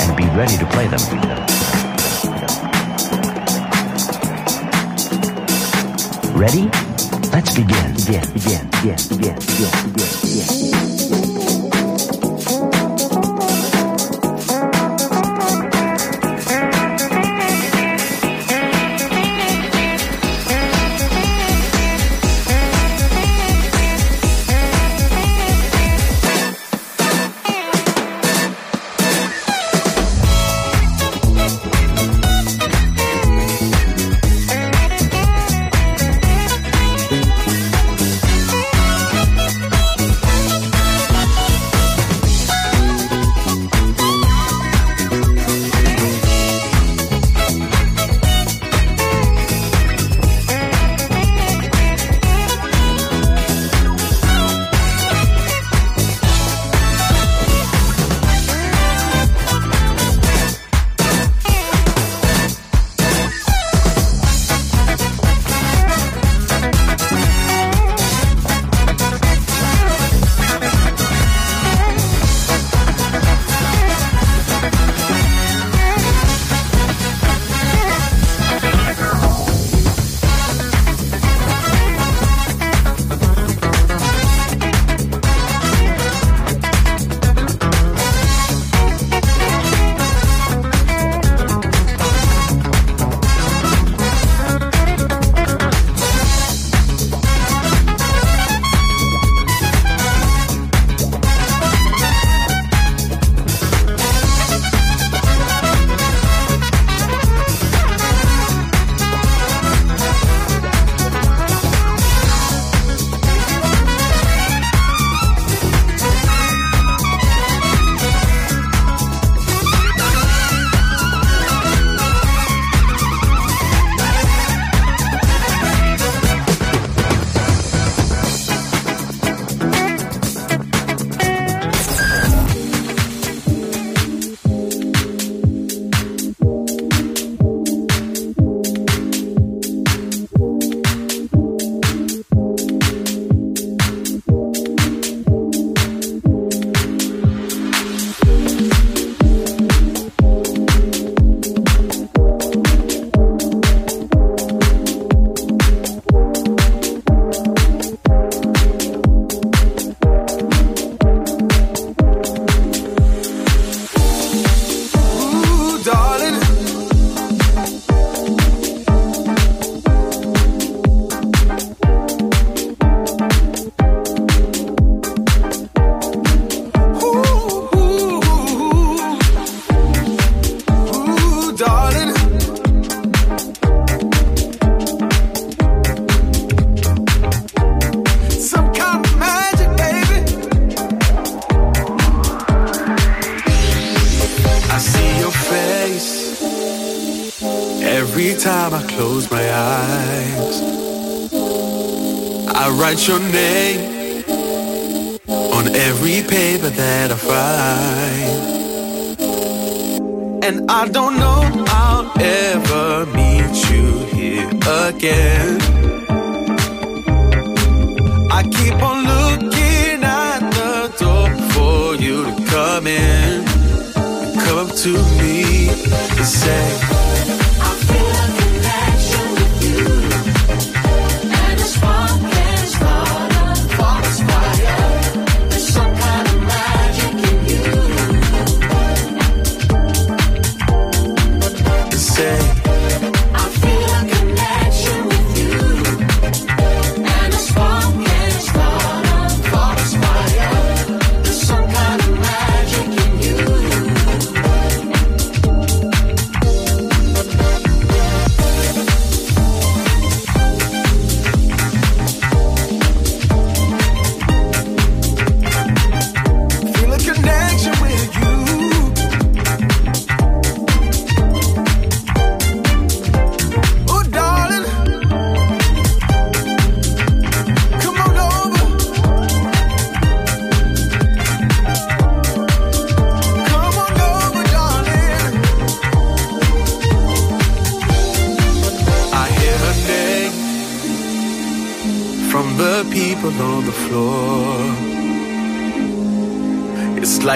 and be ready to play them. Ready? Let's begin. Begin, begin, begin, begin, begin, begin, begin.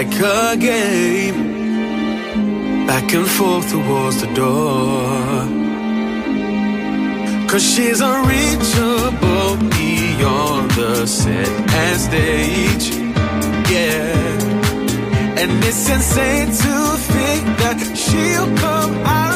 Like a game. Back and forth towards the door. Cause she's unreachable beyond the set and stage. Yeah. And it's insane to think that she'll come out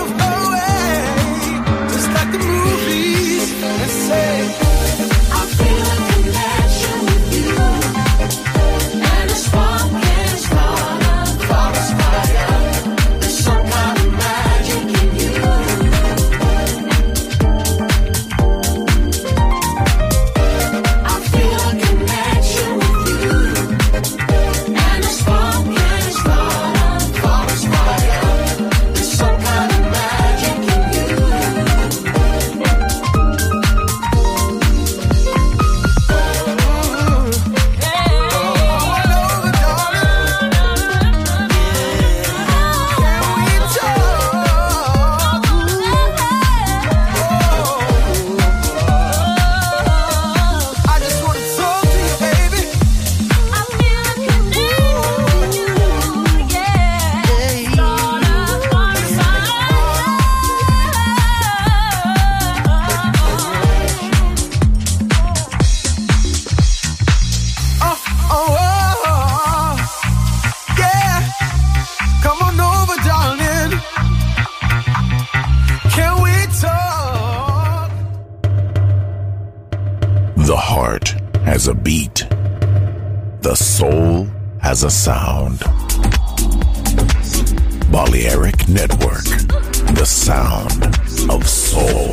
sound. Balearic Network, the sound of soul.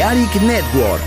Balearic Network.